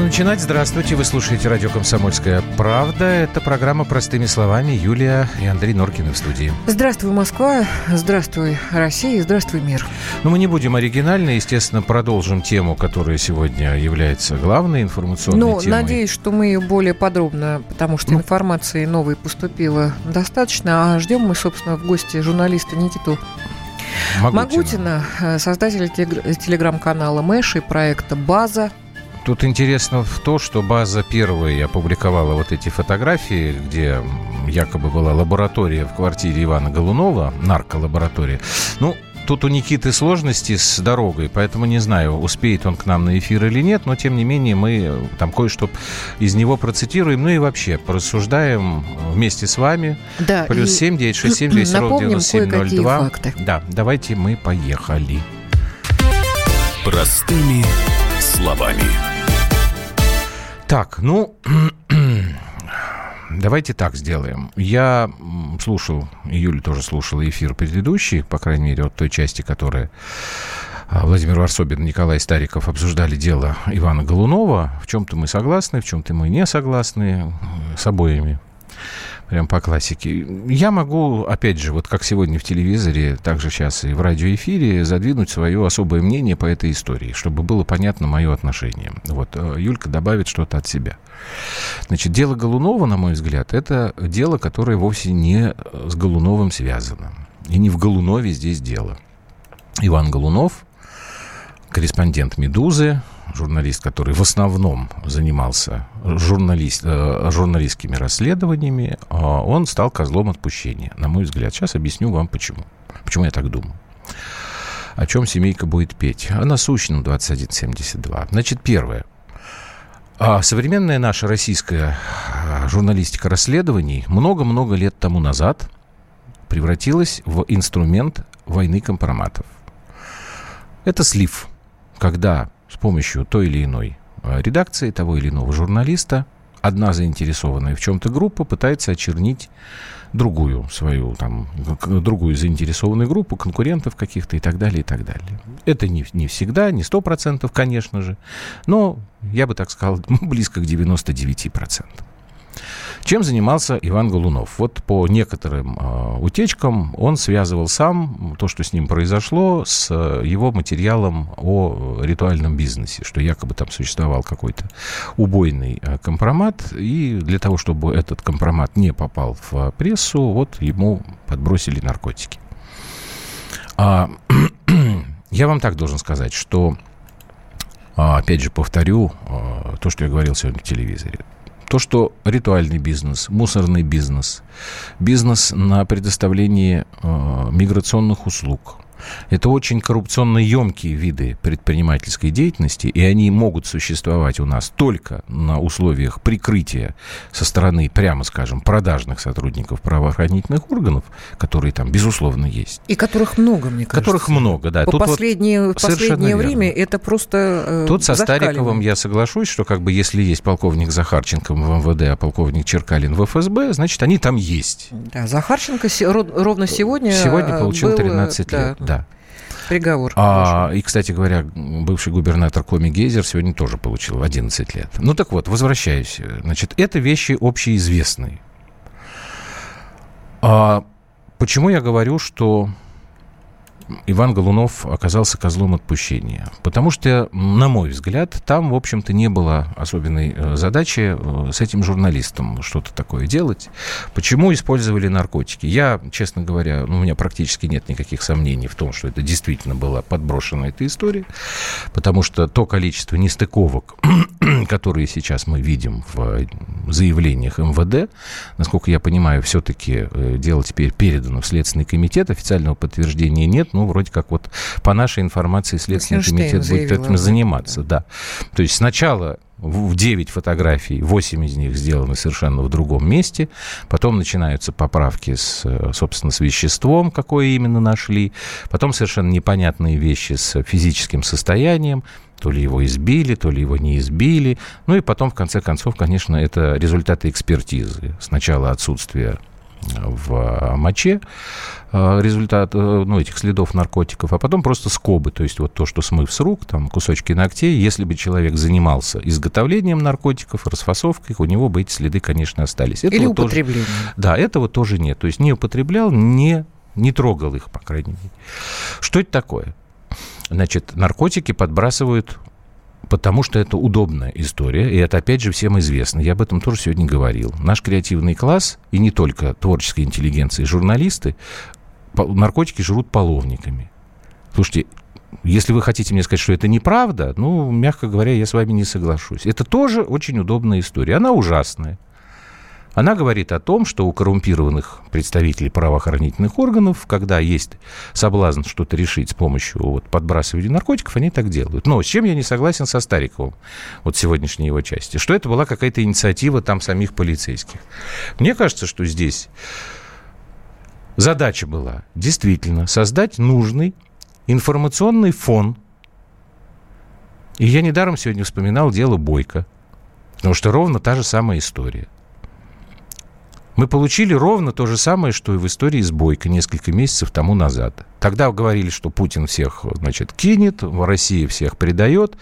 можно начинать. Здравствуйте, вы слушаете радио «Комсомольская правда». Это программа «Простыми словами». Юлия и Андрей Норкины в студии. Здравствуй, Москва. Здравствуй, Россия. Здравствуй, мир. Но мы не будем оригинальны. Естественно, продолжим тему, которая сегодня является главной информационной Но темой. надеюсь, что мы ее более подробно, потому что Ну. информации новой поступило достаточно. А ждем мы, собственно, в гости журналиста Никиту Могутина. Магутина, э, создателя телегр- телеграм-канала Мэш и проекта «База». Тут интересно в то, что база первая опубликовала вот эти фотографии, где якобы была лаборатория в квартире Ивана Голунова, нарколаборатория. Ну, тут у Никиты сложности с дорогой, поэтому не знаю, успеет он к нам на эфир или нет, но тем не менее мы там кое-что из него процитируем, ну и вообще порассуждаем вместе с вами. Да, Плюс и 7 967 200 ровно напомним 9702. кое-какие факты. Да, давайте мы поехали. Простыми словами. Так, ну, давайте так сделаем. Я слушал, Юля тоже слушала эфир предыдущий, по крайней мере, от той части, которая Владимир Варсобин и Николай Стариков обсуждали дело Ивана Голунова. В чем-то мы согласны, в чем-то мы не согласны с обоими. Прям по классике. Я могу, опять же, вот как сегодня в телевизоре, так же сейчас и в радиоэфире, задвинуть свое особое мнение по этой истории, чтобы было понятно мое отношение. Вот э, Юлька добавит что-то от себя. Значит, дело Голунова, на мой взгляд, это дело, которое вовсе не э, с Голуновым связано. И не в Голунове здесь дело. Иван Голунов, корреспондент «Медузы», журналист, который в основном занимался журналист, э, журналистскими расследованиями, э, он стал козлом отпущения, на мой взгляд. Сейчас объясню вам почему. Почему я так думаю. О чем семейка будет петь? О насущном 2172. Значит, первое. А современная наша российская а, журналистика расследований много-много лет тому назад превратилась в инструмент войны компроматов. Это слив, когда с помощью той или иной э, редакции, того или иного журналиста, одна заинтересованная в чем-то группа пытается очернить другую свою, там, другую заинтересованную группу, конкурентов каких-то и так далее, и так далее. Это не, не всегда, не сто процентов, конечно же, но я бы так сказал, близко к 99%. Чем занимался Иван Голунов? Вот по некоторым э, утечкам он связывал сам то, что с ним произошло, с э, его материалом о ритуальном бизнесе, что якобы там существовал какой-то убойный э, компромат, и для того, чтобы этот компромат не попал в э, прессу, вот ему подбросили наркотики. А, я вам так должен сказать, что, а, опять же, повторю а, то, что я говорил сегодня в телевизоре. То, что ритуальный бизнес, мусорный бизнес, бизнес на предоставлении э, миграционных услуг, это очень коррупционно емкие виды предпринимательской деятельности, и они могут существовать у нас только на условиях прикрытия со стороны, прямо скажем, продажных сотрудников правоохранительных органов, которые там, безусловно, есть. И которых много, мне кажется. Которых много, да. По Тут вот- последнее, в совершенно последнее верно. время это просто э, Тут со. Стариковым я соглашусь, что как бы если есть полковник Захарченко в МВД, а полковник Черкалин в ФСБ, значит, они там есть. Да, Захарченко ровно сегодня Сегодня э, получил был, 13 да, лет, да. Приговор. А, и, кстати говоря, бывший губернатор Коми Гейзер сегодня тоже получил 11 лет. Ну так вот, возвращаюсь. Значит, это вещи общеизвестные. А почему я говорю, что Иван Голунов оказался козлом отпущения? Потому что, на мой взгляд, там, в общем-то, не было особенной э, задачи э, с этим журналистом что-то такое делать. Почему использовали наркотики? Я, честно говоря, ну, у меня практически нет никаких сомнений в том, что это действительно была подброшена эта история, потому что то количество нестыковок, которые сейчас мы видим в заявлениях МВД, насколько я понимаю, все-таки э, дело теперь передано в Следственный комитет, официального подтверждения нет, ну, вроде как вот по нашей информации Следственный Эйзенштейн комитет будет этим заниматься, да. То есть сначала в 9 фотографий, 8 из них сделаны совершенно в другом месте, потом начинаются поправки с, э, собственно, с веществом, какое именно нашли, потом совершенно непонятные вещи с физическим состоянием, то ли его избили, то ли его не избили. Ну и потом, в конце концов, конечно, это результаты экспертизы. Сначала отсутствие в моче э, результат, э, ну, этих следов наркотиков, а потом просто скобы, то есть вот то, что смыв с рук, там, кусочки ногтей. Если бы человек занимался изготовлением наркотиков, расфасовкой, у него бы эти следы, конечно, остались. Этого Или употреблением. Тоже, да, этого тоже нет. То есть не употреблял, не, не трогал их, по крайней мере. Что это такое? Значит, наркотики подбрасывают потому что это удобная история, и это, опять же, всем известно. Я об этом тоже сегодня говорил. Наш креативный класс, и не только творческая интеллигенция, журналисты, наркотики жрут половниками. Слушайте, если вы хотите мне сказать, что это неправда, ну, мягко говоря, я с вами не соглашусь. Это тоже очень удобная история. Она ужасная. Она говорит о том, что у коррумпированных представителей правоохранительных органов, когда есть соблазн что-то решить с помощью вот, подбрасывания наркотиков, они так делают. Но с чем я не согласен со Стариковым, вот сегодняшней его части, что это была какая-то инициатива там самих полицейских. Мне кажется, что здесь задача была действительно создать нужный информационный фон. И я недаром сегодня вспоминал дело Бойко, потому что ровно та же самая история – мы получили ровно то же самое, что и в истории с Бойко несколько месяцев тому назад. Тогда говорили, что Путин всех, значит, кинет, Россия всех предает,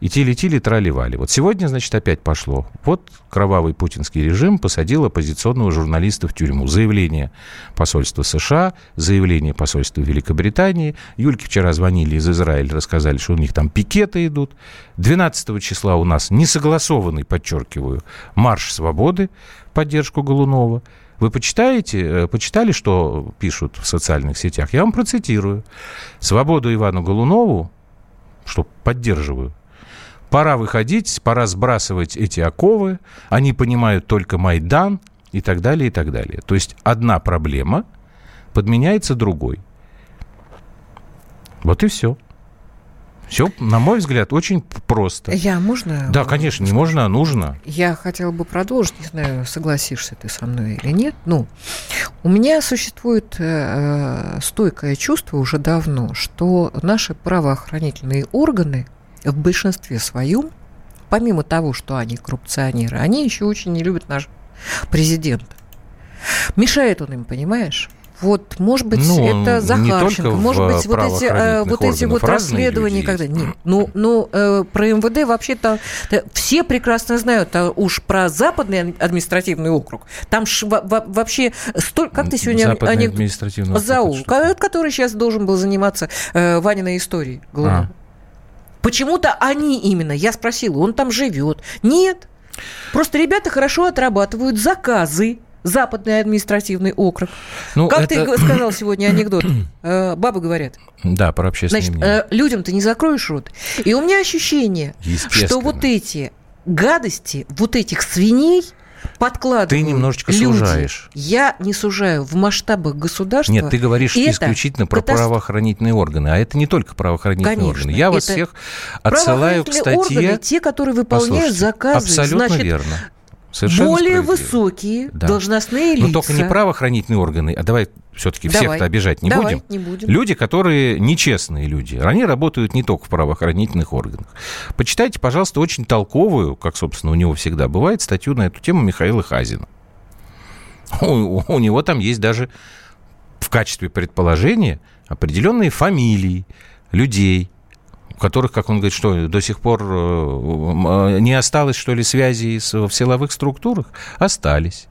и тили-тили траливали. Вот сегодня, значит, опять пошло. Вот кровавый путинский режим посадил оппозиционного журналиста в тюрьму. Заявление посольства США, заявление посольства Великобритании. Юльке вчера звонили из Израиля, рассказали, что у них там пикеты идут. 12 числа у нас несогласованный, подчеркиваю, марш свободы поддержку Голунова. Вы почитаете, э, почитали, что пишут в социальных сетях? Я вам процитирую. Свободу Ивану Голунову, что поддерживаю, пора выходить, пора сбрасывать эти оковы, они понимают только Майдан и так далее, и так далее. То есть одна проблема подменяется другой. Вот и все. Все, на мой взгляд, очень просто. Я можно? Да, конечно, не можно, а нужно. Я хотела бы продолжить, не знаю, согласишься ты со мной или нет. Ну, у меня существует э, стойкое чувство уже давно, что наши правоохранительные органы в большинстве своем, помимо того, что они коррупционеры, они еще очень не любят наш президента. Мешает он им, понимаешь? Вот, может быть, ну, это Захарченко, может быть, вот эти, э, вот эти вот расследования, когда нет, ну, ну э, про МВД вообще-то все прекрасно знают, а уж про Западный административный округ, там ж, вообще столько, как ты сегодня Западный они, административный ЗАУ, который сейчас должен был заниматься э, Ваниной историей, А. Почему-то они именно, я спросила, он там живет. Нет, просто ребята хорошо отрабатывают заказы Западный административный округ. Ну, как это... ты сказал сегодня анекдот? Э, бабы говорят. Да, про общественное Значит, мнение. Э, людям ты не закроешь рот. И у меня ощущение, что вот эти гадости, вот этих свиней, подкладывают Ты немножечко люди. сужаешь. Я не сужаю в масштабах государства. Нет, ты говоришь исключительно про катастроф... правоохранительные органы, а это не только правоохранительные Конечно, органы. Я вас всех отсылаю к статье... Органы, те, которые выполняют Послушайте, заказы. Абсолютно Значит, верно. Совершенно Более высокие да. должностные лица. Но только не правоохранительные органы, а давай все-таки всех-то обижать не давай, будем. не будем. Люди, которые нечестные люди. Они работают не только в правоохранительных органах. Почитайте, пожалуйста, очень толковую, как, собственно, у него всегда бывает, статью на эту тему Михаила Хазина. У, у него там есть даже в качестве предположения определенные фамилии людей, у которых, как он говорит, что до сих пор э, не осталось, что ли, связи в силовых структурах? Остались.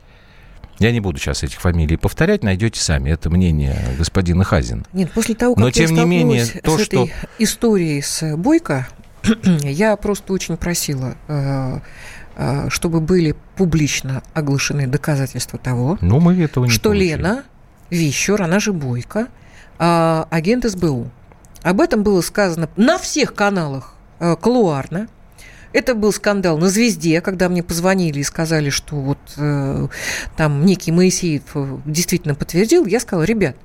Я не буду сейчас этих фамилий повторять, найдете сами. Это мнение господина Хазина. Нет, после того, как Но, тем я не менее, то, с что... этой историей с Бойко, я просто очень просила, э, э, чтобы были публично оглашены доказательства того, ну, мы этого не что получили. Лена Вищур, она же Бойко, агент СБУ. Об этом было сказано на всех каналах э, колуарно. Это был скандал на «Звезде», когда мне позвонили и сказали, что вот э, там некий Моисеев э, действительно подтвердил. Я сказала, ребят,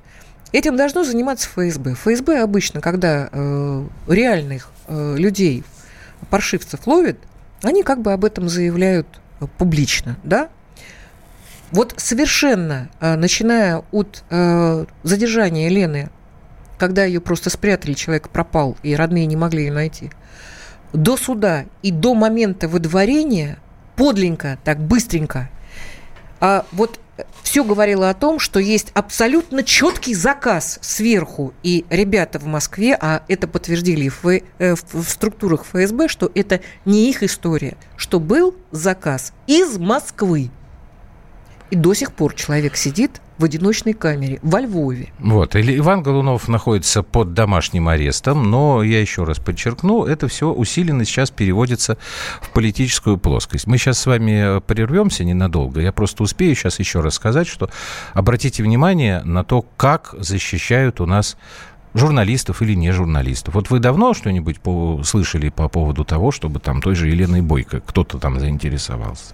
этим должно заниматься ФСБ. ФСБ обычно, когда э, реальных э, людей, паршивцев ловят, они как бы об этом заявляют публично, да? Вот совершенно, э, начиная от э, задержания Лены когда ее просто спрятали, человек пропал, и родные не могли ее найти, до суда и до момента выдворения подленько, так быстренько, А вот все говорило о том, что есть абсолютно четкий заказ сверху. И ребята в Москве, а это подтвердили в, э, в, в структурах ФСБ, что это не их история, что был заказ из Москвы. И до сих пор человек сидит в одиночной камере во Львове. Вот. Или Иван Голунов находится под домашним арестом, но, я еще раз подчеркну, это все усиленно сейчас переводится в политическую плоскость. Мы сейчас с вами прервемся ненадолго. Я просто успею сейчас еще раз сказать, что обратите внимание на то, как защищают у нас журналистов или не журналистов. Вот вы давно что-нибудь по слышали по поводу того, чтобы там той же Еленой Бойко кто-то там заинтересовался?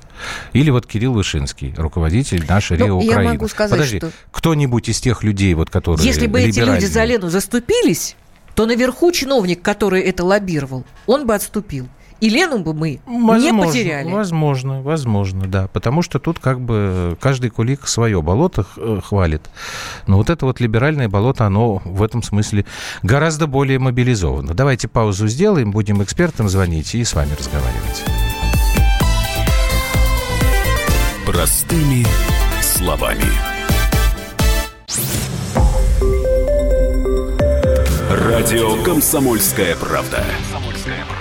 Или вот Кирилл Вышинский, руководитель нашей ну, РИО Украины. Я могу сказать, Подожди, что... кто-нибудь из тех людей, вот, которые Если бы эти люди за Лену заступились, то наверху чиновник, который это лоббировал, он бы отступил. И Лену бы мы возможно, не потеряли. Возможно, возможно, да. Потому что тут как бы каждый кулик свое болото э, хвалит. Но вот это вот либеральное болото, оно в этом смысле гораздо более мобилизовано. Давайте паузу сделаем, будем экспертам звонить и с вами разговаривать. Простыми словами. Радио «Комсомольская правда».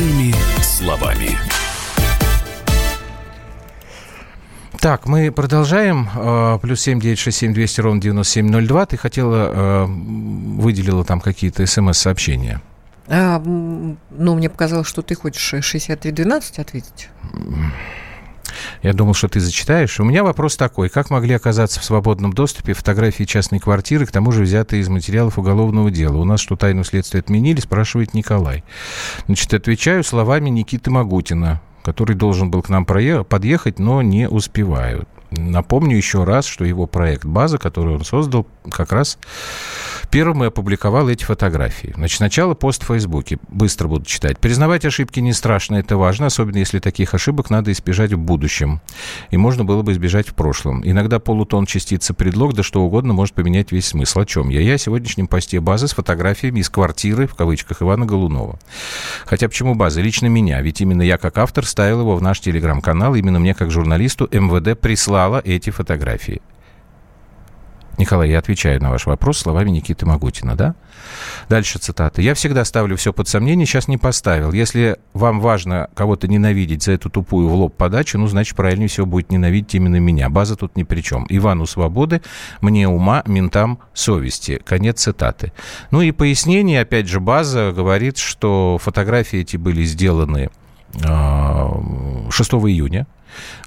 Простыми словами. Так, мы продолжаем. А, плюс семь девять шесть семь двести ровно девяносто семь ноль два. Ты хотела, а, выделила там какие-то смс-сообщения. А, ну, мне показалось, что ты хочешь 6312 ответить. Я думал, что ты зачитаешь. У меня вопрос такой. Как могли оказаться в свободном доступе фотографии частной квартиры, к тому же взятые из материалов уголовного дела? У нас что, тайну следствия отменили, спрашивает Николай. Значит, отвечаю словами Никиты Магутина, который должен был к нам подъехать, но не успевают. Напомню еще раз, что его проект «База», который он создал, как раз первым и опубликовал эти фотографии. Значит, сначала пост в Фейсбуке. Быстро буду читать. Признавать ошибки не страшно, это важно, особенно если таких ошибок надо избежать в будущем. И можно было бы избежать в прошлом. Иногда полутон, частица, предлог, да что угодно может поменять весь смысл. О чем я? Я о сегодняшнем посте «Базы» с фотографиями из квартиры, в кавычках, Ивана Голунова. Хотя почему «База»? Лично меня. Ведь именно я, как автор, ставил его в наш телеграм-канал. Именно мне, как журналисту, МВД прислал прислала эти фотографии. Николай, я отвечаю на ваш вопрос словами Никиты Магутина, да? Дальше цитата. «Я всегда ставлю все под сомнение, сейчас не поставил. Если вам важно кого-то ненавидеть за эту тупую в лоб подачу, ну, значит, правильнее всего будет ненавидеть именно меня. База тут ни при чем. Ивану свободы, мне ума, ментам совести». Конец цитаты. Ну и пояснение, опять же, база говорит, что фотографии эти были сделаны 6 а, июня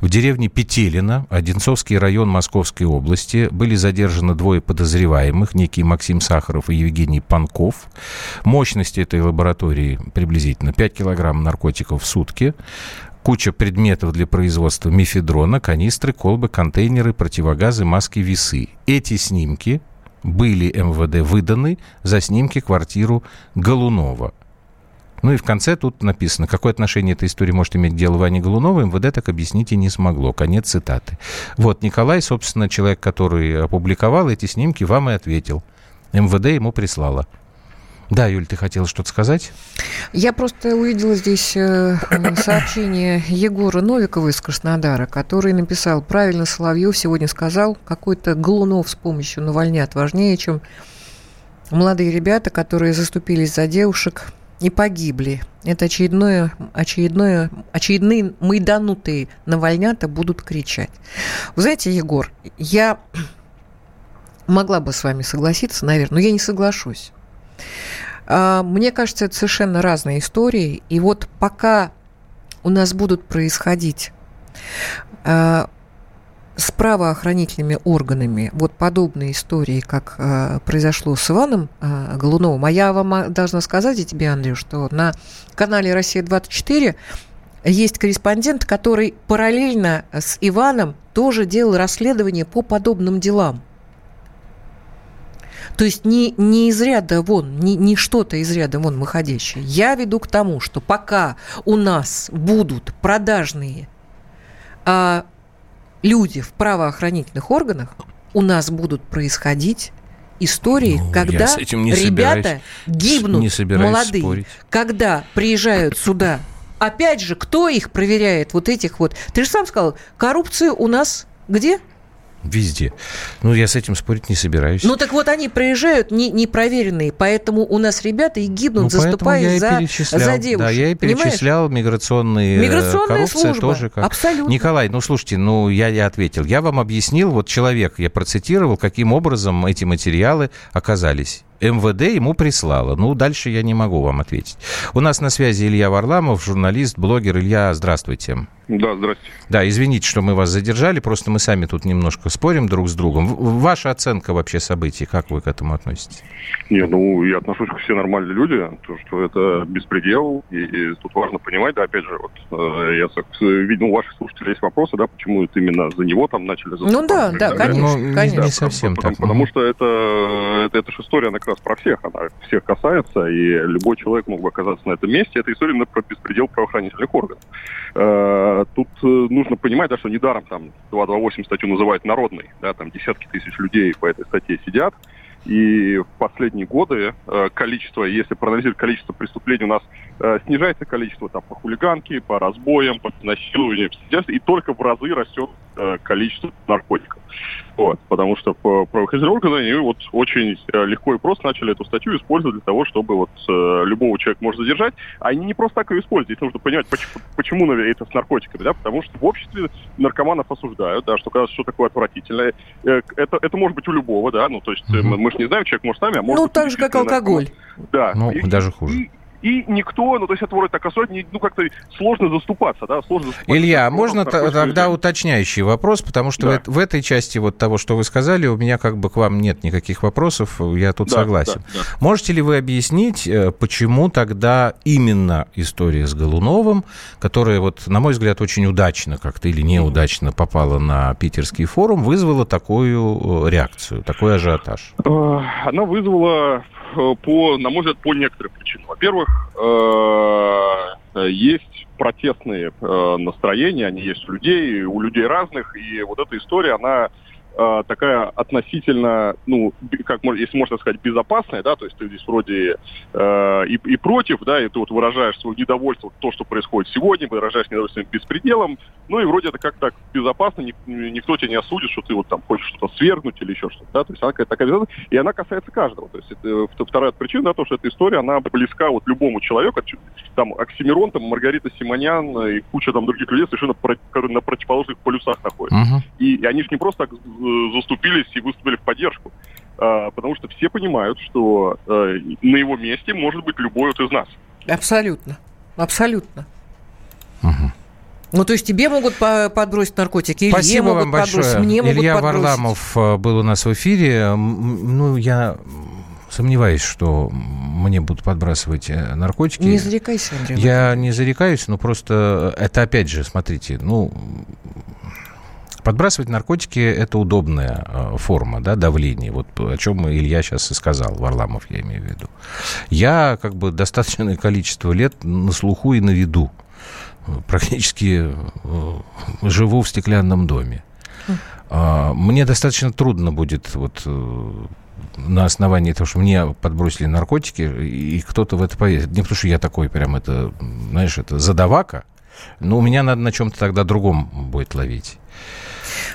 в деревне Петелино, Одинцовский район Московской области, были задержаны двое подозреваемых, некий Максим Сахаров и Евгений Панков. Мощность этой лаборатории приблизительно 5 килограмм наркотиков в сутки куча предметов для производства мифедрона, канистры, колбы, контейнеры, противогазы, маски, весы. Эти снимки были МВД выданы за снимки квартиру Голунова. Ну и в конце тут написано, какое отношение эта история может иметь к делу Вани Голунова, МВД так объяснить и не смогло. Конец цитаты. Вот, Николай, собственно, человек, который опубликовал эти снимки, вам и ответил. МВД ему прислала. Да, Юль, ты хотела что-то сказать? Я просто увидела здесь э, сообщение Егора Новикова из Краснодара, который написал, правильно Соловьев сегодня сказал, какой-то Голунов с помощью навальнят важнее, чем молодые ребята, которые заступились за девушек, не погибли. Это очередное, очередное, очередные майданутые навальнята будут кричать. Вы знаете, Егор, я могла бы с вами согласиться, наверное, но я не соглашусь. А, мне кажется, это совершенно разные истории. И вот пока у нас будут происходить а, с правоохранительными органами вот подобные истории, как э, произошло с Иваном э, Голуновым. А я вам должна сказать и тебе, Андрей, что на канале «Россия-24» есть корреспондент, который параллельно с Иваном тоже делал расследование по подобным делам. То есть не, не из ряда вон, не, не что-то из ряда вон выходящее. Я веду к тому, что пока у нас будут продажные а, люди в правоохранительных органах, у нас будут происходить истории, ну, когда ребята гибнут, не молодые, спорить. когда приезжают сюда. Опять же, кто их проверяет? Вот этих вот. Ты же сам сказал, коррупция у нас где? Везде. Ну, я с этим спорить не собираюсь. Ну, так вот, они проезжают не, непроверенные, поэтому у нас ребята и гибнут, ну, заступая за, за девушек. Да, я и перечислял Понимаешь? миграционные э, Миграционная коррупция служба. тоже. Как... Абсолютно. Николай, ну, слушайте, ну, я, я ответил. Я вам объяснил, вот человек, я процитировал, каким образом эти материалы оказались. МВД ему прислало. Ну, дальше я не могу вам ответить. У нас на связи Илья Варламов, журналист, блогер. Илья, здравствуйте. Да, здравствуйте. Да, извините, что мы вас задержали, просто мы сами тут немножко спорим друг с другом. Ваша оценка вообще событий, как вы к этому относитесь? Не, ну, я отношусь как все нормальные люди, то, что это беспредел, и, и тут важно понимать, да, опять же, вот, э, я так, видел, у ваших слушателей есть вопросы, да, почему это именно за него там начали заступать. Ну да, да, конечно, ну, конечно. Не совсем потому, так. Потому, потому что это, это, это же история, она как раз про всех, она всех касается, и любой человек мог бы оказаться на этом месте. Это история именно про беспредел правоохранительных органов. Э, тут э, нужно понимать, да, что недаром там 228 статью называют народной, да, там десятки тысяч людей по этой статье сидят, и в последние годы э, количество, если проанализировать количество преступлений, у нас снижается количество там, по хулиганке, по разбоям, по насилованию, и только в разы растет э, количество наркотиков. Вот, потому что правоохранительные органы, они вот очень э, легко и просто начали эту статью использовать для того, чтобы вот э, любого человека можно задержать. А они не просто так ее используют. Здесь нужно понимать, почему, почему это с наркотиками, да, потому что в обществе наркоманов осуждают, да, что кажется, что такое отвратительное. Э, это, это может быть у любого, да, ну, то есть mm-hmm. мы, мы же не знаем, человек может сами, а может Ну, так же, как алкоголь. Наркоман. Да. Ну, и, даже хуже. И, и никто, ну, то есть это вроде так особенно, ну, как-то сложно заступаться, да, сложно заступаться. Илья, можно тогда людей. уточняющий вопрос, потому что да. в, в этой части вот того, что вы сказали, у меня как бы к вам нет никаких вопросов, я тут да, согласен. Да, да. Можете ли вы объяснить, э, почему тогда именно история с Голуновым, которая вот, на мой взгляд, очень удачно как-то или неудачно попала на питерский форум, вызвала такую э, реакцию, такой ажиотаж? Э, она вызвала по, на мой взгляд, по некоторым причинам. Во-первых, э, есть протестные э, настроения, они есть у людей, у людей разных, и вот эта история, она э, такая относительно, ну, как если можно сказать, безопасная, да, то есть ты здесь вроде э, и, и против, да, и ты вот выражаешь свое недовольство, то, что происходит сегодня, выражаешь недовольство беспределом, ну и вроде это как так безопасно, ник, никто тебя не осудит, что ты вот там хочешь что-то свергнуть или еще что-то, да, то есть она какая-то такая, и она касается каждого, то есть это, вторая причина, да, то, что эта история, она близка вот любому человеку, там Оксимирон, там Маргарита Симонян и куча там других людей совершенно про, на противоположных полюсах находятся. Uh-huh. И, и они же не просто так заступились и выступили в поддержку. А, потому что все понимают, что а, на его месте может быть любой вот из нас. Абсолютно. Абсолютно. Угу. Ну, то есть тебе могут подбросить наркотики, Илье Спасибо могут вам большое. подбросить, мне Илья могут подбросить. Варламов э, был у нас в эфире. Ну, я сомневаюсь, что мне будут подбрасывать э, наркотики. Не зарекайся, Андрей. Я не зарекаюсь, но просто это опять же, смотрите, ну, Подбрасывать наркотики – это удобная э, форма да, давления. Вот о чем Илья сейчас и сказал, Варламов я имею в виду. Я как бы достаточное количество лет на слуху и на виду. Практически э, живу в стеклянном доме. А, мне достаточно трудно будет вот э, на основании того, что мне подбросили наркотики, и кто-то в это поверит. Не потому, что я такой прям это, знаешь, это задавака, но у меня надо на чем-то тогда другом будет ловить.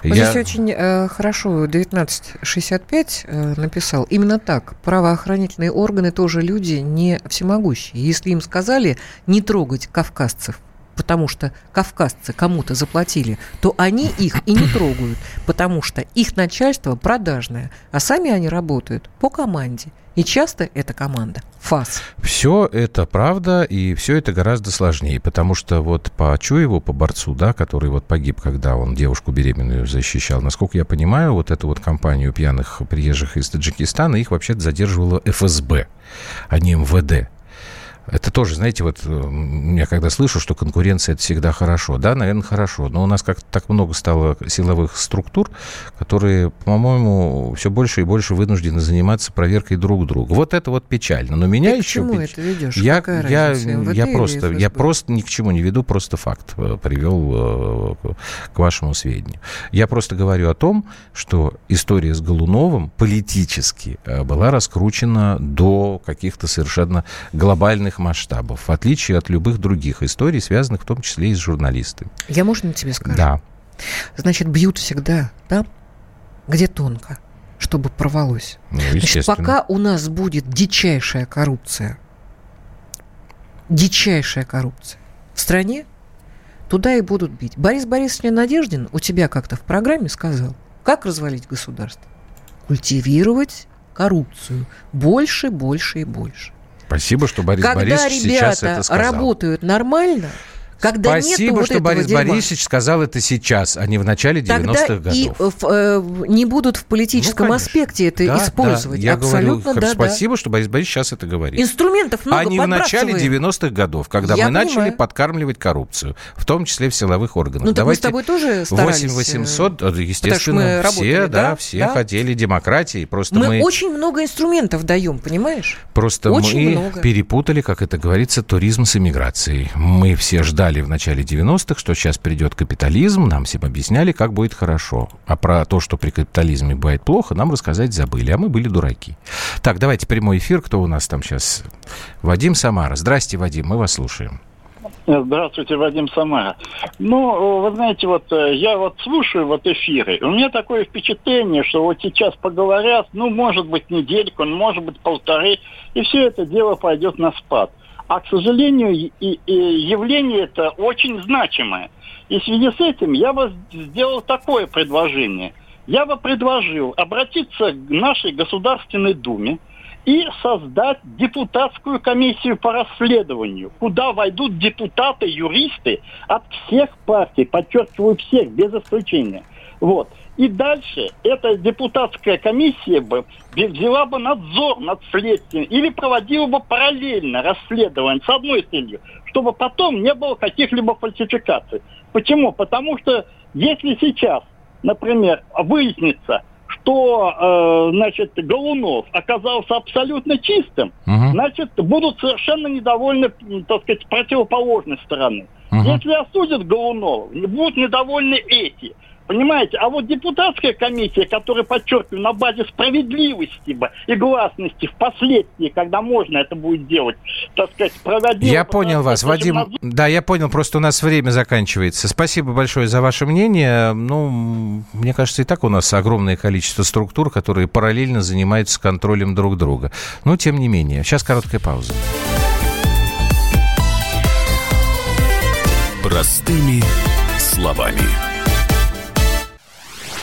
Вот Я... Здесь очень э, хорошо 1965 э, написал. Именно так. Правоохранительные органы тоже люди не всемогущие. Если им сказали не трогать кавказцев, потому что кавказцы кому-то заплатили, то они их и не трогают, потому что их начальство продажное, а сами они работают по команде. И часто это команда ФАС. Все это правда, и все это гораздо сложнее, потому что вот по Чуеву, по борцу, да, который вот погиб, когда он девушку беременную защищал, насколько я понимаю, вот эту вот компанию пьяных приезжих из Таджикистана, их вообще задерживала ФСБ, а не МВД. Это тоже, знаете, вот э, я когда слышу, что конкуренция это всегда хорошо, да, наверное, хорошо, но у нас как-то так много стало силовых структур, которые, по-моему, все больше и больше вынуждены заниматься проверкой друг друга. Вот это вот печально. Но меня Ты к еще... чему печ- это ведешь? Я, Какая я, разница, я просто, я просто ни к чему не веду, просто факт э, привел э, к- к вашему сведению. Я просто говорю о том, что история с Голуновым политически была раскручена до каких-то совершенно глобальных масштабов, в отличие от любых других историй, связанных в том числе и с журналистами. Я можно тебе скажу? Да. Значит, бьют всегда там, где тонко, чтобы порвалось. Ну, Значит, пока у нас будет дичайшая коррупция, дичайшая коррупция в стране, туда и будут бить. Борис Борисович Надеждин у тебя как-то в программе сказал, как развалить государство? Культивировать коррупцию. Больше, больше и больше. Спасибо, что Борис Когда Борисович сейчас ребята это сказал. работают нормально, когда Спасибо, вот что Борис дерьма, Борисович сказал это сейчас, а не в начале 90-х Тогда и годов. в- э, не будут в политическом Ну, конечно. аспекте это Да, использовать. да, я Абсолютно, говорю, да, да. спасибо, что Борис Борисович сейчас это говорит. Инструментов много а не в начале подбрасываем. 90-х годов, когда Я мы начали понимаю. подкармливать коррупцию, в том числе в силовых органах. Ну, так мы с Давайте тобой тоже старались. 8 800, э, естественно, работали, все, да, да, все да. хотели демократии, просто Мы, мы, очень много инструментов даем, понимаешь? просто очень мы много. перепутали, как это говорится, туризм с эмиграцией. Мы все ждали в начале 90-х, что сейчас придет капитализм, нам всем объясняли, как будет хорошо. А про то, что при капитализме бывает плохо, нам рассказать забыли, а мы были дураки. Так, давайте прямой эфир, кто у нас там сейчас? Вадим Самара. Здрасте, Вадим, мы вас слушаем. Здравствуйте, Вадим Самара. Ну, вы знаете, вот э, я вот слушаю вот эфиры, у меня такое впечатление, что вот сейчас поговорят, ну, может быть, недельку, может быть, полторы, и все это дело пойдет на спад. А, к сожалению, и, и явление это очень значимое. И в связи с этим я бы сделал такое предложение. Я бы предложил обратиться к нашей Государственной Думе, и создать депутатскую комиссию по расследованию, куда войдут депутаты, юристы от всех партий, подчеркиваю, всех, без исключения. Вот. И дальше эта депутатская комиссия бы взяла бы надзор над следствием или проводила бы параллельно расследование с одной целью, чтобы потом не было каких-либо фальсификаций. Почему? Потому что если сейчас, например, выяснится, что, э, значит, Голунов оказался абсолютно чистым, Мгм. значит, будут совершенно недовольны, так сказать, противоположной стороны. Мгм. Если осудят Голунова, будут недовольны эти. Понимаете? А вот депутатская комиссия, которая, подчеркиваю, на базе справедливости бы и гласности впоследствии, когда можно это будет делать, так сказать, проводила... Я понял вас, Вадим. надзор. Да, я понял, просто у нас время заканчивается. Спасибо большое за ваше мнение. Ну, мне кажется, и так у нас огромное количество структур, которые параллельно занимаются контролем друг друга. Но, тем не менее, сейчас короткая пауза. Простыми словами.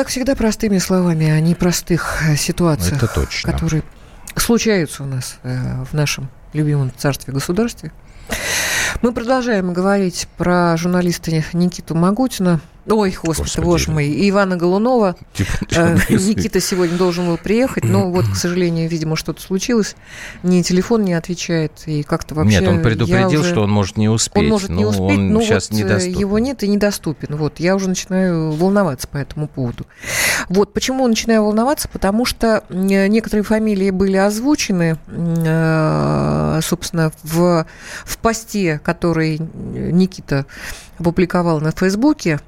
Как всегда, простыми словами, о непростых э, ситуациях, Это точно. которые случаются у нас э, в нашем любимом царстве-государстве. Мы продолжаем говорить про журналиста Никиту Магутина. Ой, господи, Господи. боже мой, и Ивана Голунова. Типа, Э. Никита сегодня должен был приехать, но вот, к сожалению, видимо, что-то случилось. Ни телефон не отвечает, и как-то вообще... Нет, он предупредил, уже- что он может не успеть. он может не Ну, успеть, он но сейчас вот э, недоступен. его нет и недоступен. Вот, я уже начинаю волноваться по этому поводу. Вот, почему начинаю волноваться? Потому что м, некоторые фамилии были озвучены, э, собственно, в, в посте, который Никита опубликовал на Фейсбуке.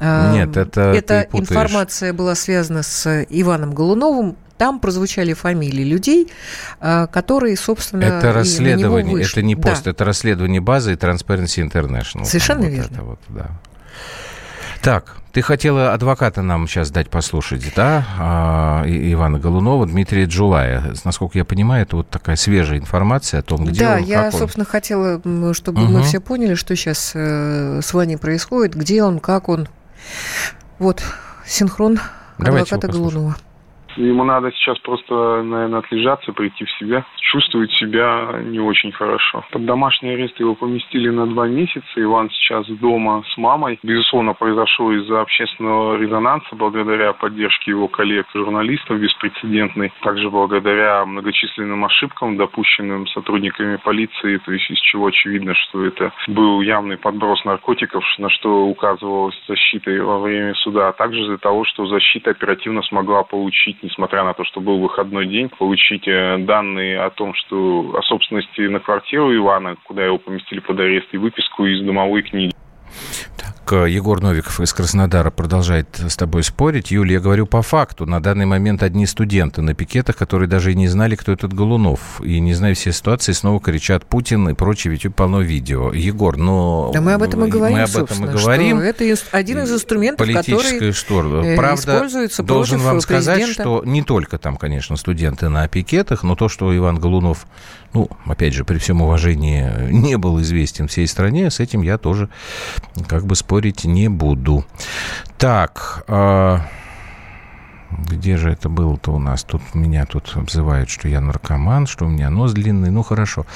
Э, Нет, это Эта информация была связана с Иваном Голуновым. Там прозвучали фамилии людей, э, которые, собственно, Это расследование, вышли. это не Да. пост, это расследование базы и Transparency International. Совершенно Вот верно. это вот, да. Так, ты хотела адвоката нам сейчас дать послушать, да, а, Ивана Голунова, Дмитрия Джулая. Насколько я понимаю, это вот такая свежая информация о том, где да, он, я, он. собственно, хотела, чтобы Мгм. мы все поняли, что сейчас э, с Ваней происходит, где он, как он. Вот, синхрон Давайте адвоката. Голунова. Ему надо сейчас просто, наверное, отлежаться, прийти в себя. Чувствует себя не очень хорошо. Под домашний арест его поместили на два месяца. Иван сейчас дома с мамой. Безусловно, произошло из-за общественного резонанса, благодаря поддержке его коллег, журналистов беспрецедентной. Также благодаря многочисленным ошибкам, допущенным сотрудниками полиции, то есть из чего очевидно, что это был явный подброс наркотиков, на что указывалась защита во время суда, а также из-за того, что защита оперативно смогла получить, несмотря на то, что был выходной день, получить э, данные о том, что о собственности на квартиру Ивана, куда его поместили под арест, и выписку из домовой книги. Так, э, Егор Новиков из Краснодара продолжает с тобой спорить. Юлия, я говорю по факту. На данный момент одни студенты на пикетах, которые даже и не знали, кто этот Голунов. И не зная все ситуации, снова кричат Путин и прочее, ведь полно видео. Егор, но... Да мы об этом и говорим, Мы об этом и говорим. это один из инструментов, Политическое который что? э, Правда, должен вам сказать, президента. что не только там, конечно, студенты на пикетах, но то, что Иван Голунов, ну, опять же, при всем уважении, не был известен всей стране, с этим я тоже как бы спорить не буду. Так, а, где же это было-то у нас? Тут меня тут обзывают, что я наркоман, что у меня нос длинный. Ну, хорошо,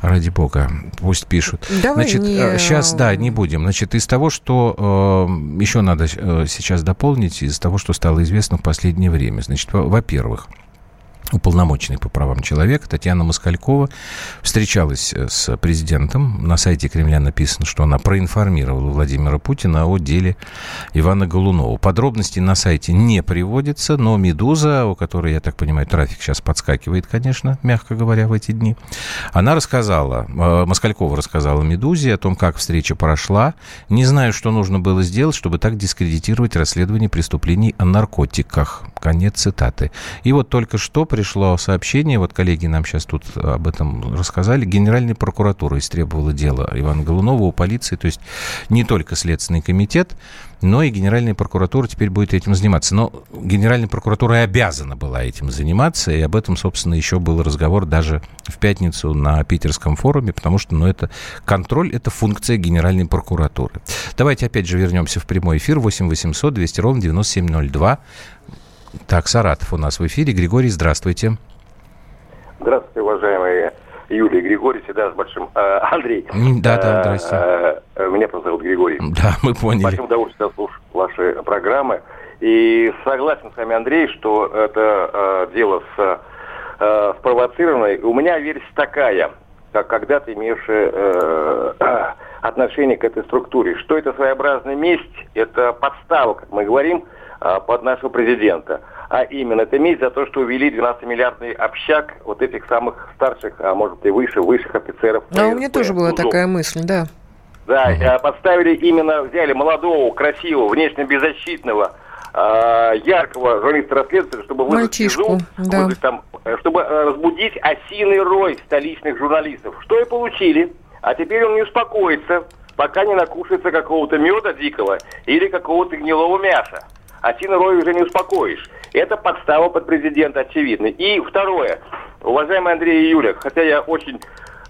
ради бога, пусть пишут. Давай Значит, не- сейчас, да, не будем. Значит, из того, что э, еще надо э, сейчас дополнить, из того, что стало известно в последнее время. Значит, во- во-первых, уполномоченный по правам человека Татьяна Москалькова встречалась э, с президентом. На сайте Кремля написано, что она проинформировала Владимира Путина о деле Ивана Голунова. Подробности на сайте не приводятся, но «Медуза», у которой, я так понимаю, трафик сейчас подскакивает, конечно, мягко говоря, в эти дни, она рассказала, э, Москалькова рассказала «Медузе» о том, как встреча прошла. Не знаю, что нужно было сделать, чтобы так дискредитировать расследование преступлений о наркотиках. Конец цитаты. И вот только что пришло сообщение, вот коллеги нам сейчас тут об этом рассказали, Генеральная прокуратура истребовала дело Ивана Голунова у полиции, то есть не только Следственный комитет, но и Генеральная прокуратура теперь будет этим заниматься. Но Генеральная прокуратура и обязана была этим заниматься, и об этом, собственно, еще был разговор даже в пятницу на питерском форуме, потому что, ну, это контроль, это функция Генеральной прокуратуры. Давайте опять же вернемся в прямой эфир 8 800 200 ровно 9702. Так, Саратов у нас в эфире. Григорий, здравствуйте. Здравствуйте, уважаемые Юлия Григорий, всегда с большим... э, Андрей. М, да-да, Э, здрасте. э, Меня просто зовут Григорий. Да, мы поняли. большим удовольствием слушаю ваши программы. И согласен с вами, Андрей, что это э, дело с, э, спровоцированное. У меня версия такая, как когда-то имевшая э, отношение к этой структуре, что это своеобразная месть, это подстава, как мы говорим, э, под нашего президента. А именно, это месть за то, что увели 12-миллиардный общак вот этих самых старших, а может и выше, высших офицеров. А у меня тоже была такая мысль, да. Да, э, подставили именно, взяли молодого, красивого, внешне беззащитного, э, яркого журналиста-расследователя, чтобы вызвать Мальчишку, СИЗО, да. вызвать там, э, чтобы э, разбудить осиный рой столичных журналистов. Что и получили. А теперь он не успокоится, пока не накушается какого-то меда дикого или какого-то гнилого мяса. Осиный рой уже не успокоишь. Это подстава под президента, очевидно. И второе. Уважаемый Андрей и Юля, хотя я очень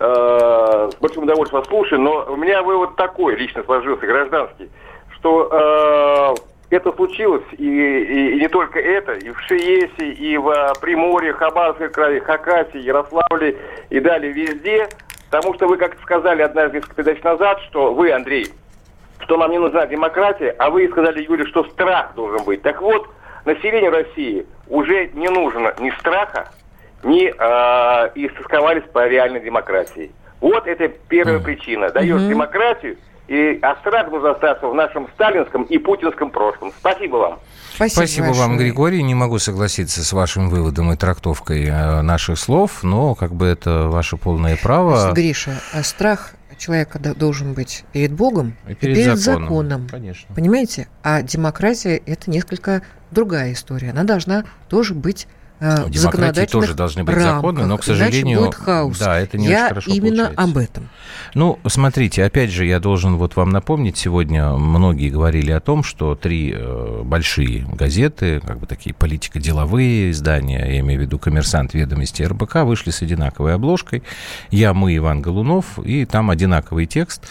э, с большим удовольствием вас слушаю, но у меня вывод такой лично сложился, гражданский, что э, это случилось, и, и- и не только это, и в Шиесе, и в э, Приморье, Хабаровском крае, Хакасии, Ярославле и далее везде, потому что вы как сказали однажды несколько передач назад, что вы, Андрей, что нам не нужна демократия, а вы сказали, Юля, что страх должен быть. Так вот, населению России уже не нужно ни страха, ни э, и стосковались по реальной демократии. Вот это первая причина. Даешь демократию, и, а страх должен остаться в нашем сталинском и путинском прошлом. Спасибо вам. Спасибо, Спасибо вам. Григорий. Не могу согласиться с вашим выводом и трактовкой э, наших слов, но как бы это ваше полное право. Гриша, а страх человека до- должен быть перед Богом И перед законом. законом. Конечно. Понимаете? А демократия – это несколько другая история. Она должна тоже быть В демократии тоже должны быть законы, но, к сожалению, будет хаос. да, это не я очень хорошо именно получается. об этом. Ну, смотрите, опять же, я должен вот вам напомнить, сегодня многие говорили о том, что три э, большие газеты, как бы такие политико-деловые издания, я имею в виду «Коммерсант», «Ведомости», РБК, вышли с одинаковой обложкой. Я, мы, Иван Голунов, и там одинаковый текст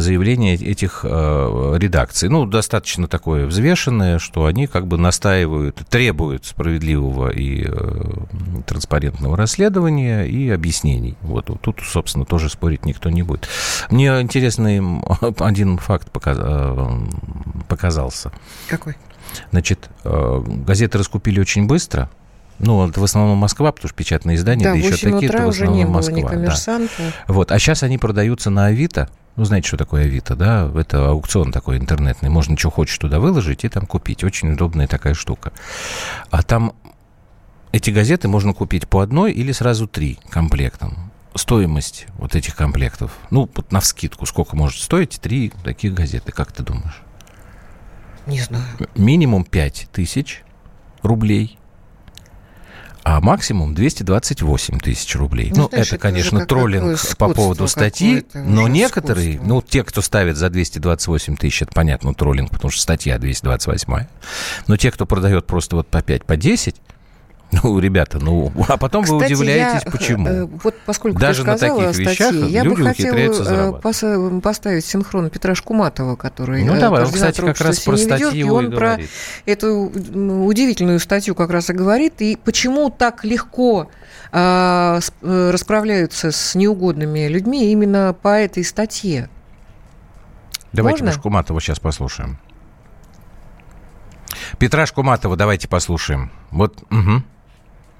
заявление этих э, редакций. Ну, достаточно такое взвешенное, что они как бы настаивают, требуют справедливого и э, транспарентного расследования и объяснений. Вот, тут, собственно, тоже спорить никто не будет. Мне интересный один факт э, показался. Какой? Значит, газеты раскупили очень быстро. Ну, это в основном Москва, потому что печатные издания, Да, да, еще 8 такие, это в основном Москва. да. Вот, а сейчас они продаются на Авито. Ну, знаете, что такое Авито, да? Это аукцион такой интернетный. Можно что хочешь туда выложить и там купить. Очень удобная такая штука. А там эти газеты можно купить по одной или сразу три комплектом. Стоимость вот этих комплектов, ну, вот на вскидку, сколько может стоить три таких газеты, как ты думаешь? Не знаю. Минимум 5 тысяч рублей, а максимум 228 тысяч рублей. Ну, Ну, знаешь, это, конечно, троллинг по поводу статьи, но некоторые, скотство. ну, те, кто ставит за 228 тысяч, это понятно, троллинг, потому что статья 228. Но те, кто продает просто вот по 5, по 10, ну, ребята, ну, а потом вы Кстати, удивляетесь, я, почему. э, Вот поскольку Даже ты на таких о статье, вещах я люди бы хотела э, пос- поставить синхрон Петра Шкуматова, который Ну, э, давай, он, кстати, как раз про статью он и про говорит. эту удивительную статью как раз и говорит, и почему так легко а, расправляются с неугодными людьми именно по этой статье. Давайте можно? Шкуматова сейчас послушаем. Петра Шкуматова давайте послушаем. Вот, мгм.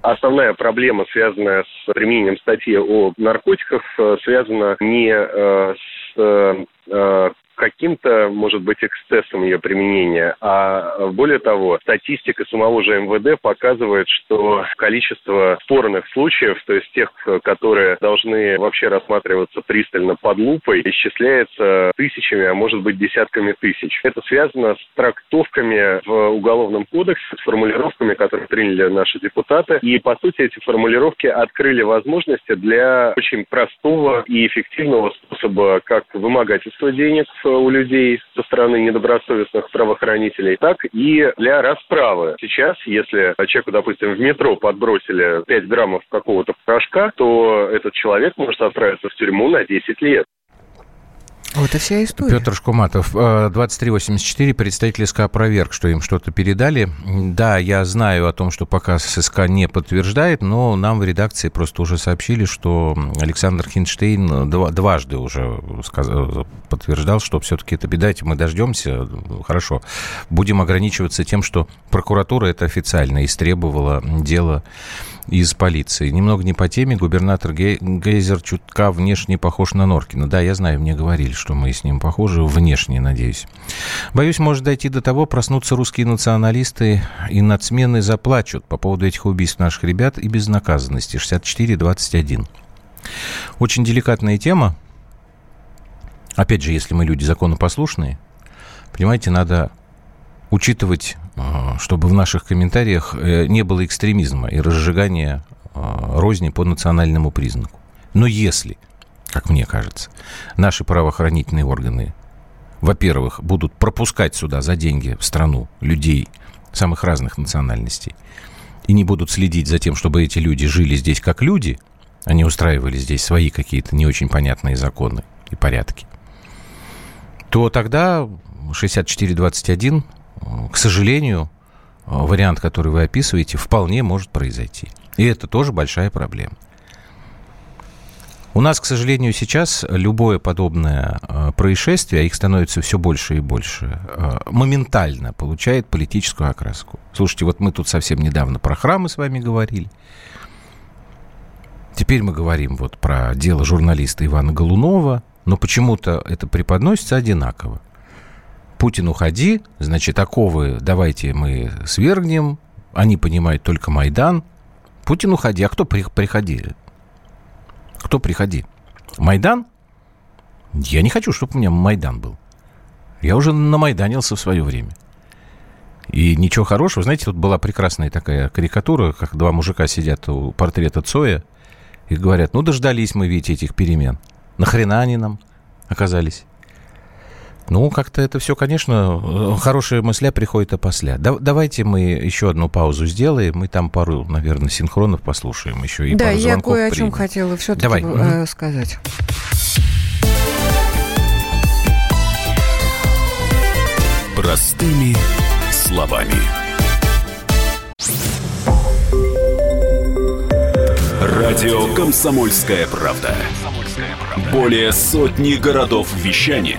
Основная проблема, связанная с применением статьи о наркотиках, э, связана не э, с э, каким-то, может быть, эксцессом ее применения, а э, более того, статистика самого же МВД показывает, что количество спорных случаев, то есть тех, э, которые должны вообще рассматриваться пристально под лупой, исчисляется тысячами, а может быть десятками тысяч. Это связано с трактовками в Уголовном кодексе, с формулировками, которые приняли наши депутаты. И, по сути, эти формулировки открыли возможности для очень простого и эффективного способа как вымогательства денег э, у людей со стороны недобросовестных правоохранителей, так и для расправы. Сейчас, если человеку, допустим, в метро подбросили 5 граммов какого-то порошка, то этот человек может отправиться в тюрьму на 10 лет. Вот и вся история. Петр Шкуматов, э, 2384, представитель СК опроверг, что им что-то передали. Да, я знаю о том, что пока СК не подтверждает, но нам в редакции просто уже сообщили, что Александр Хинштейн два- дважды уже сказ- подтверждал, что все-таки это беда, мы дождемся. Хорошо. Будем ограничиваться тем, что прокуратура это официально истребовала дело из полиции. Немного не по теме. Губернатор Ге- Гейзер чутка внешне похож на Норкина. Да, я знаю, мне говорили, что мы с ним похожи. Внешне, надеюсь. Боюсь, может дойти до того, проснутся русские националисты и нацмены заплачут по поводу этих убийств наших ребят и безнаказанности. 64-21. Очень деликатная тема. Опять же, если мы люди законопослушные, понимаете, надо учитывать, чтобы в наших комментариях э, не было экстремизма и разжигания э, розни по национальному признаку. Но если, как мне кажется, наши правоохранительные органы, во-первых, будут пропускать сюда за деньги в страну людей самых разных национальностей и не будут следить за тем, чтобы эти люди жили здесь как люди, а не устраивали здесь свои какие-то не очень понятные законы и порядки, то тогда 6421 к сожалению, вариант, который вы описываете, вполне может произойти. И это тоже большая проблема. У нас, к сожалению, сейчас любое подобное э, происшествие, а их становится все больше и больше, э, моментально получает политическую окраску. Слушайте, вот мы тут совсем недавно про храмы с вами говорили. Теперь мы говорим вот про дело журналиста Ивана Голунова, но почему-то это преподносится одинаково. Путин, уходи, значит, оковы давайте мы свергнем, они понимают только Майдан. Путин, уходи, а кто при, приходи? Кто приходи? Майдан? Я не хочу, чтобы у меня Майдан был. Я уже намайданился в свое время. И ничего хорошего. Знаете, тут была прекрасная такая карикатура, как два мужика сидят у портрета Цоя и говорят, ну, дождались мы, видите, этих перемен. Нахрена они нам оказались? Ну, как-то это все, конечно, хорошая мысля приходит опосля. Да, давайте мы еще одну паузу сделаем. Мы там пару, наверное, синхронов послушаем еще. И да, пару я кое о примем. чем хотела все-таки Давай. э, сказать. Простыми словами. Радио «Комсомольская правда». Более сотни городов вещания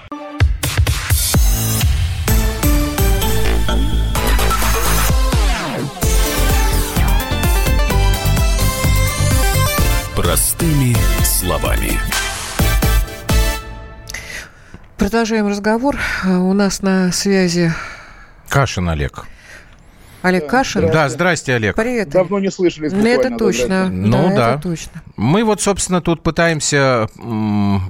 Простыми словами. Продолжаем разговор. Э, У нас на связи Кашин Олег. Олег Кашин. Да, здрасте, Олег. Привет. Давно не слышались. Ну, Это да, точно. здрасте. Ну да. это точно. Мы вот, собственно, тут пытаемся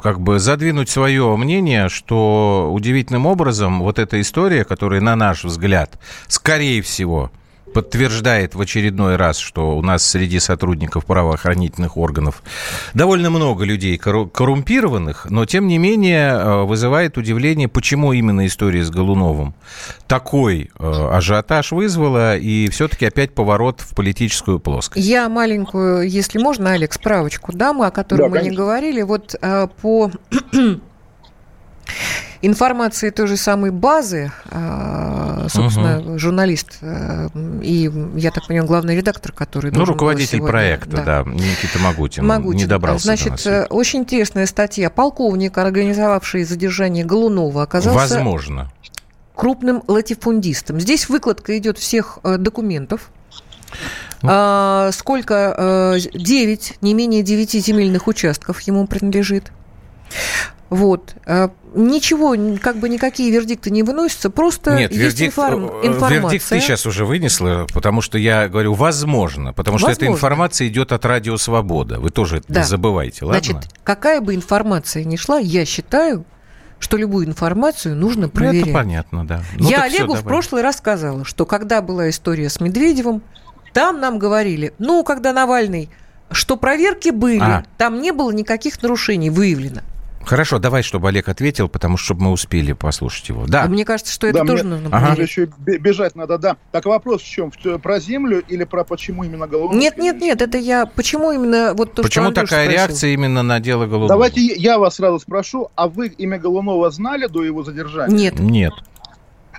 как бы задвинуть свое мнение, что удивительным образом вот эта история, которая, на наш взгляд, скорее всего, подтверждает в очередной раз, что у нас среди сотрудников правоохранительных органов довольно много людей корру- коррумпированных, но тем не менее э, вызывает удивление, почему именно история с Голуновым такой э, ажиотаж вызвала и все-таки опять поворот в политическую плоскость. Я маленькую, если можно, Олег, справочку дам, о которой Да, мы не конечно. говорили. Вот э, по информации той же самой базы, э, собственно, журналист э, и, я так понимаю, главный редактор, который Ну, руководитель сегодня- проекта, да, Никита Магутин, Могучин. не добрался Значит, до нас. э, очень интересная статья. Полковник, организовавший задержание Голунова, оказался Возможно. крупным латифундистом. Здесь выкладка идет всех э, документов. Ну. А, сколько? 9, не менее 9 земельных участков ему принадлежит. Вот. А, Ничего, как бы никакие вердикты не выносятся, просто Нет, есть вердикт, информ- э, информация. вердикт ты сейчас уже вынесла, потому что я говорю возможно, потому что эта Возможно. информация идет от Радио Свобода. Вы тоже это Да. не забывайте, ладно? Значит, какая бы информация ни шла, я считаю, что любую информацию нужно Ну, проверять. это понятно, да. Ну, Я Олегу в давай. прошлый раз сказала, что когда была история с Медведевым, там нам говорили, ну, когда Навальный, что проверки были, А. там не было никаких нарушений выявлено. Хорошо, давай, чтобы Олег ответил, потому что чтобы мы успели послушать его. Да. Мне кажется, что это Да, тоже мне- нужно Ага. Мне еще бе- бежать надо, да. Так вопрос в чем? Про землю или про почему именно Голуновский? Нет, нет, нет, это я... Почему именно вот то, Почему что такая спросил? реакция именно на дело Голубова? Давайте я вас сразу спрошу, а вы имя Голунова знали до его задержания? Нет. Нет.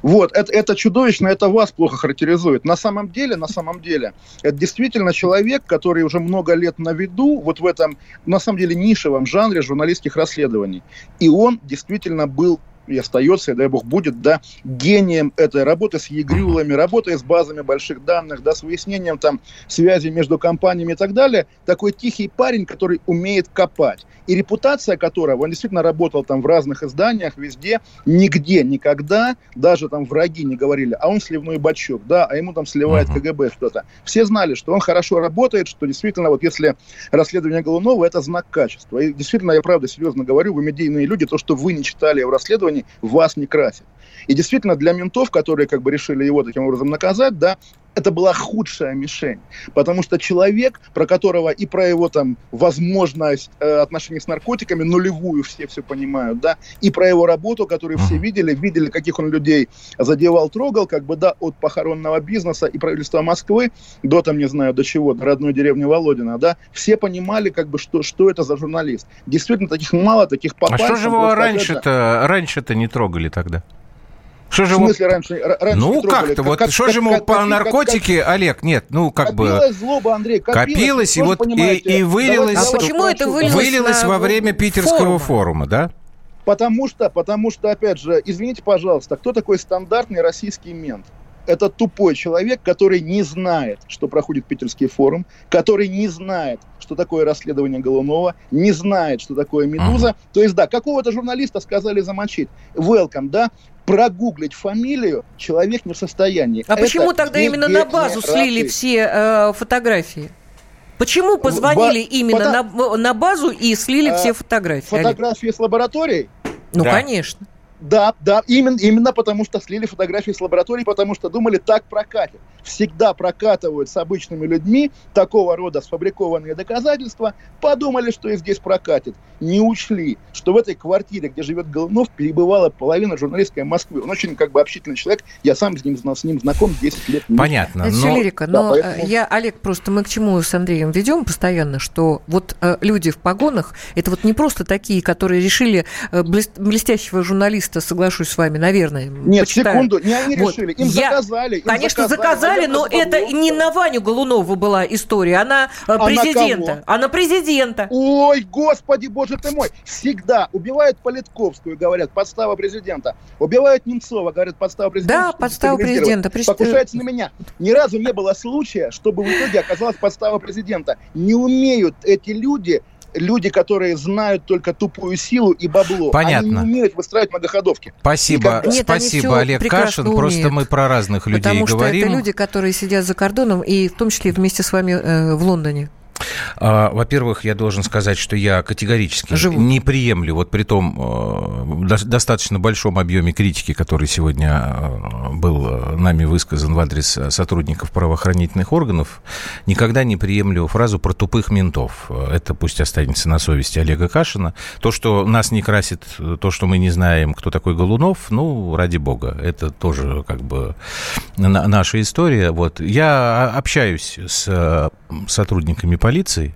Вот, это, это чудовищно, это вас плохо характеризует. На самом деле, на самом деле, это действительно человек, который уже много лет на виду, вот в этом, на самом деле, нишевом жанре журналистских расследований. И он действительно был и остается, и дай бог будет, да, гением этой работы с егрюлами, работы с базами больших данных, да, с выяснением там связи между компаниями и так далее. Такой тихий парень, который умеет копать. И репутация которого, он действительно работал там в разных изданиях, везде, нигде, никогда, даже там враги не говорили, а он сливной бачок, да, а ему там сливает. КГБ что-то. Все знали, что он хорошо работает, что действительно, вот если расследование Голунова, это знак качества. И действительно, я правда серьезно говорю, вы медийные люди, то, что вы не читали его расследований, вас не красит. И действительно, для ментов, которые как бы решили его таким образом наказать, да, это была худшая мишень. Потому что человек, про которого и про его там возможность э, отношений с наркотиками, нулевую все все понимают, да, и про его работу, которую все видели, видели, каких он людей задевал, трогал, как бы, да, от похоронного бизнеса и правительства Москвы до, там, не знаю, до чего, до родной деревни Володина, да, все понимали, как бы, что, что это за журналист. Действительно, таких мало, таких по А что же его раньше-то, раньше-то не трогали тогда? Что же в смысле раньше, р- раньше Ну, как-то, вот Как- что как- же ему как- по как- наркотики, Олег, нет, ну, как бы... Копилась злоба, Андрей, копилась. Копилась, и вот и- и вылилась- А почему это вылилось Вылилось на во время питерского форума? форума, да? Потому что, потому что, опять же, извините, пожалуйста, кто такой стандартный российский мент? это тупой человек, который не знает, что проходит Питерский форум, который не знает, что такое расследование Голунова, не знает, что такое «Медуза». Ага. То есть, да, какого-то журналиста сказали замочить. Welcome, да, прогуглить фамилию человек не в состоянии. А Это почему тогда именно на базу слили все э, фотографии? Почему позвонили Ба- именно пода... на, на базу и слили а, все фотографии? Фотографии Олег? с лабораторией? Ну, да. конечно. Да, да, именно, именно потому что слили фотографии с лаборатории, потому что думали, так прокатит. Всегда прокатывают с обычными людьми такого рода сфабрикованные доказательства, подумали, что и здесь прокатит. Не учли, что в этой квартире, где живет Голунов, перебывала половина журналистской Москвы. Он очень как бы общительный человек, я сам с ним, с ним знаком 10 лет. Понятно. Это но... лирика, но да, поэтому... я, Олег, просто мы к чему с Андреем ведем постоянно, что вот э, люди в погонах, это вот не просто такие, которые решили э, блестящего журналиста журналиста, соглашусь с вами, наверное. Нет, почитаю. секунду, не они вот. решили, им Я... заказали. Им Конечно, заказали, заказали но это не на Ваню Голунову была история, она э, а президента. А на президента. Ой, господи, боже ты мой. Всегда убивают Политковскую, говорят, подстава президента. Убивают Немцова, говорят, подстава президента. Да, подстава президента. Покушается на меня. Ни разу не было случая, чтобы в итоге оказалась подстава президента. Не умеют эти люди люди, которые знают только тупую силу и бабло. Понятно. Они не умеют выстраивать многоходовки. Спасибо, Нет, спасибо, Олег Кашин. Умеют, просто мы про разных людей потому говорим. Потому что это люди, которые сидят за кордоном и в том числе вместе с вами э, в Лондоне. А, во-первых, я должен сказать, что я категорически Живу. не приемлю, вот при том э, достаточно большом объеме критики, который сегодня э, был э, нами высказан в адрес сотрудников правоохранительных органов, никогда не приемлю фразу про тупых ментов. Это пусть останется на совести Олега Кашина. То, что нас не красит, то, что мы не знаем, кто такой Голунов, ну, ради бога, это тоже как бы наша история. Вот. Я общаюсь с сотрудниками полиции, полиции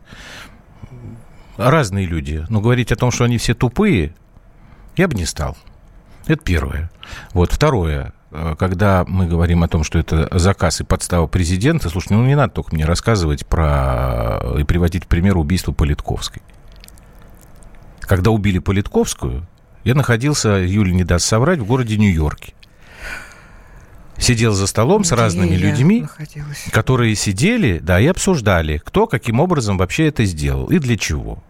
разные люди. Но говорить о том, что они все тупые, я бы не стал. Это первое. Вот второе. Э, когда мы говорим о том, что это заказ и подстава президента, слушай, ну не надо только мне рассказывать про и приводить в пример убийство Политковской. Когда убили Политковскую, я находился, Юля не даст соврать, в городе Нью-Йорке сидел за столом с разными людьми, находилась. которые сидели, да, и обсуждали, кто каким образом вообще это сделал и для чего.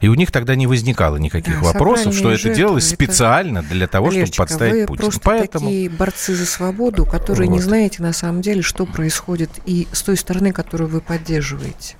И у них тогда не возникало никаких да, вопросов, что это делалось это... специально для того, Олежечка, чтобы подставить вы Путина. Просто Поэтому... такие борцы за свободу, которые вот. не знаете на самом деле, что происходит и с той стороны, которую вы поддерживаете.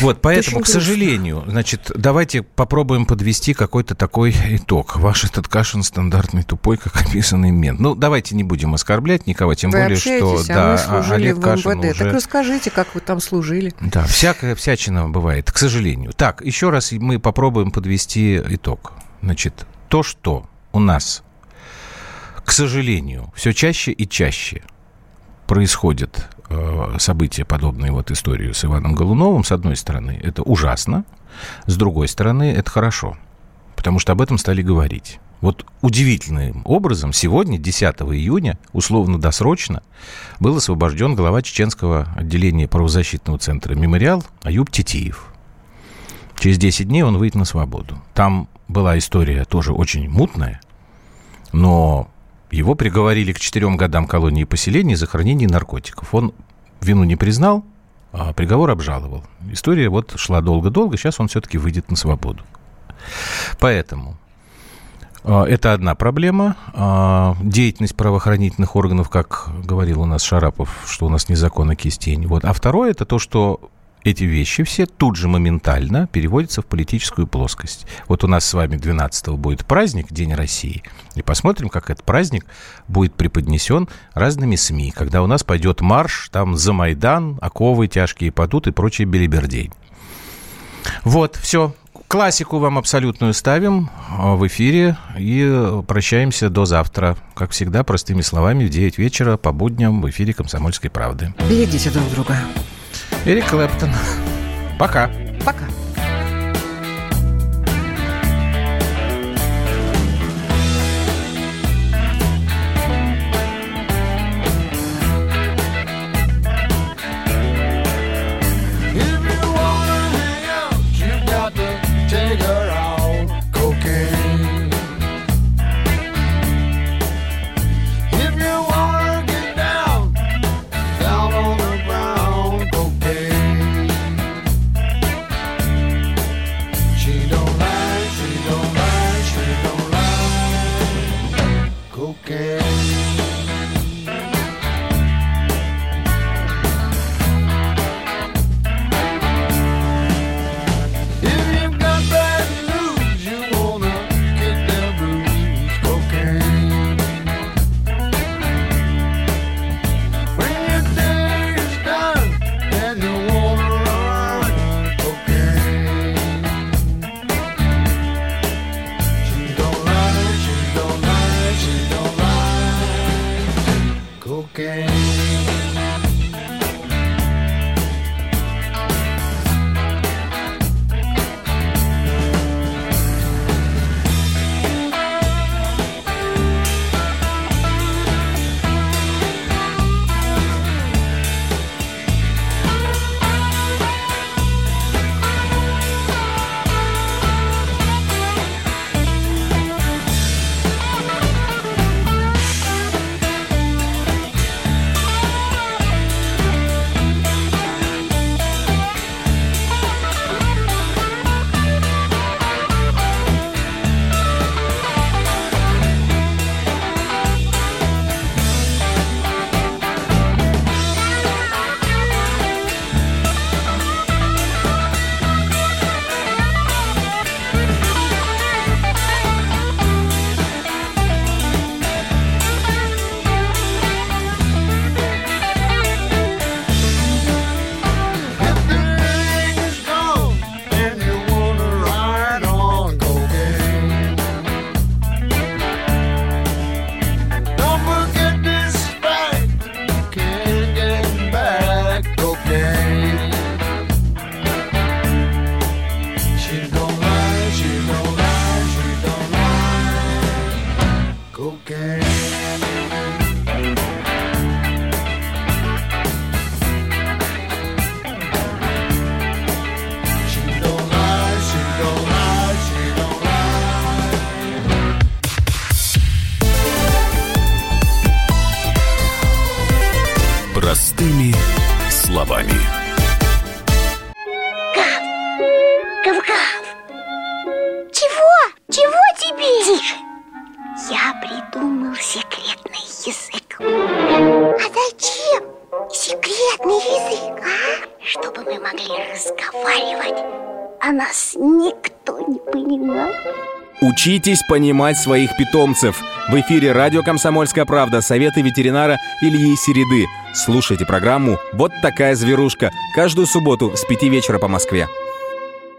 Вот, поэтому, к сожалению, значит, давайте попробуем подвести какой-то такой итог. Ваш этот Кашин стандартный тупой, как описанный мент. Ну, давайте не будем оскорблять никого, тем вы более, что... А да, мы служили Олег в Кашин МВД. Уже... Так расскажите, как вы там служили. Да, всякая всячина бывает, к сожалению. Так, еще раз мы попробуем подвести итог. Значит, то, что у нас, к сожалению, все чаще и чаще происходит события, подобные вот историю с Иваном Голуновым, с одной стороны, это ужасно, с другой стороны, это хорошо, потому что об этом стали говорить. Вот удивительным образом сегодня, 10 июня, условно-досрочно, был освобожден глава чеченского отделения правозащитного центра «Мемориал» Аюб Титиев. Через 10 дней он выйдет на свободу. Там была история тоже очень мутная, но его приговорили к четырем годам колонии и поселения за хранение наркотиков. Он вину не признал, а приговор обжаловал. История вот шла долго-долго, сейчас он все-таки выйдет на свободу. Поэтому а, это одна проблема. А, деятельность правоохранительных органов, как говорил у нас Шарапов, что у нас незаконно кистень. Вот. А второе, это то, что эти вещи все тут же моментально переводятся в политическую плоскость. Вот у нас с вами 12 будет праздник, День России, и посмотрим, как этот праздник будет преподнесен разными СМИ, когда у нас пойдет марш, там за Майдан, оковы тяжкие падут и прочие белибердей. Вот, все. Классику вам абсолютную ставим а, в эфире и прощаемся до завтра. Как всегда, простыми словами, в 9 вечера по будням в эфире «Комсомольской правды». Берегите друг друга. Эрик Клэптон. Пока. Пока. Учитесь понимать своих питомцев. В эфире радио «Комсомольская правда» советы ветеринара Ильи Середы. Слушайте программу «Вот такая зверушка» каждую субботу с 5 вечера по Москве.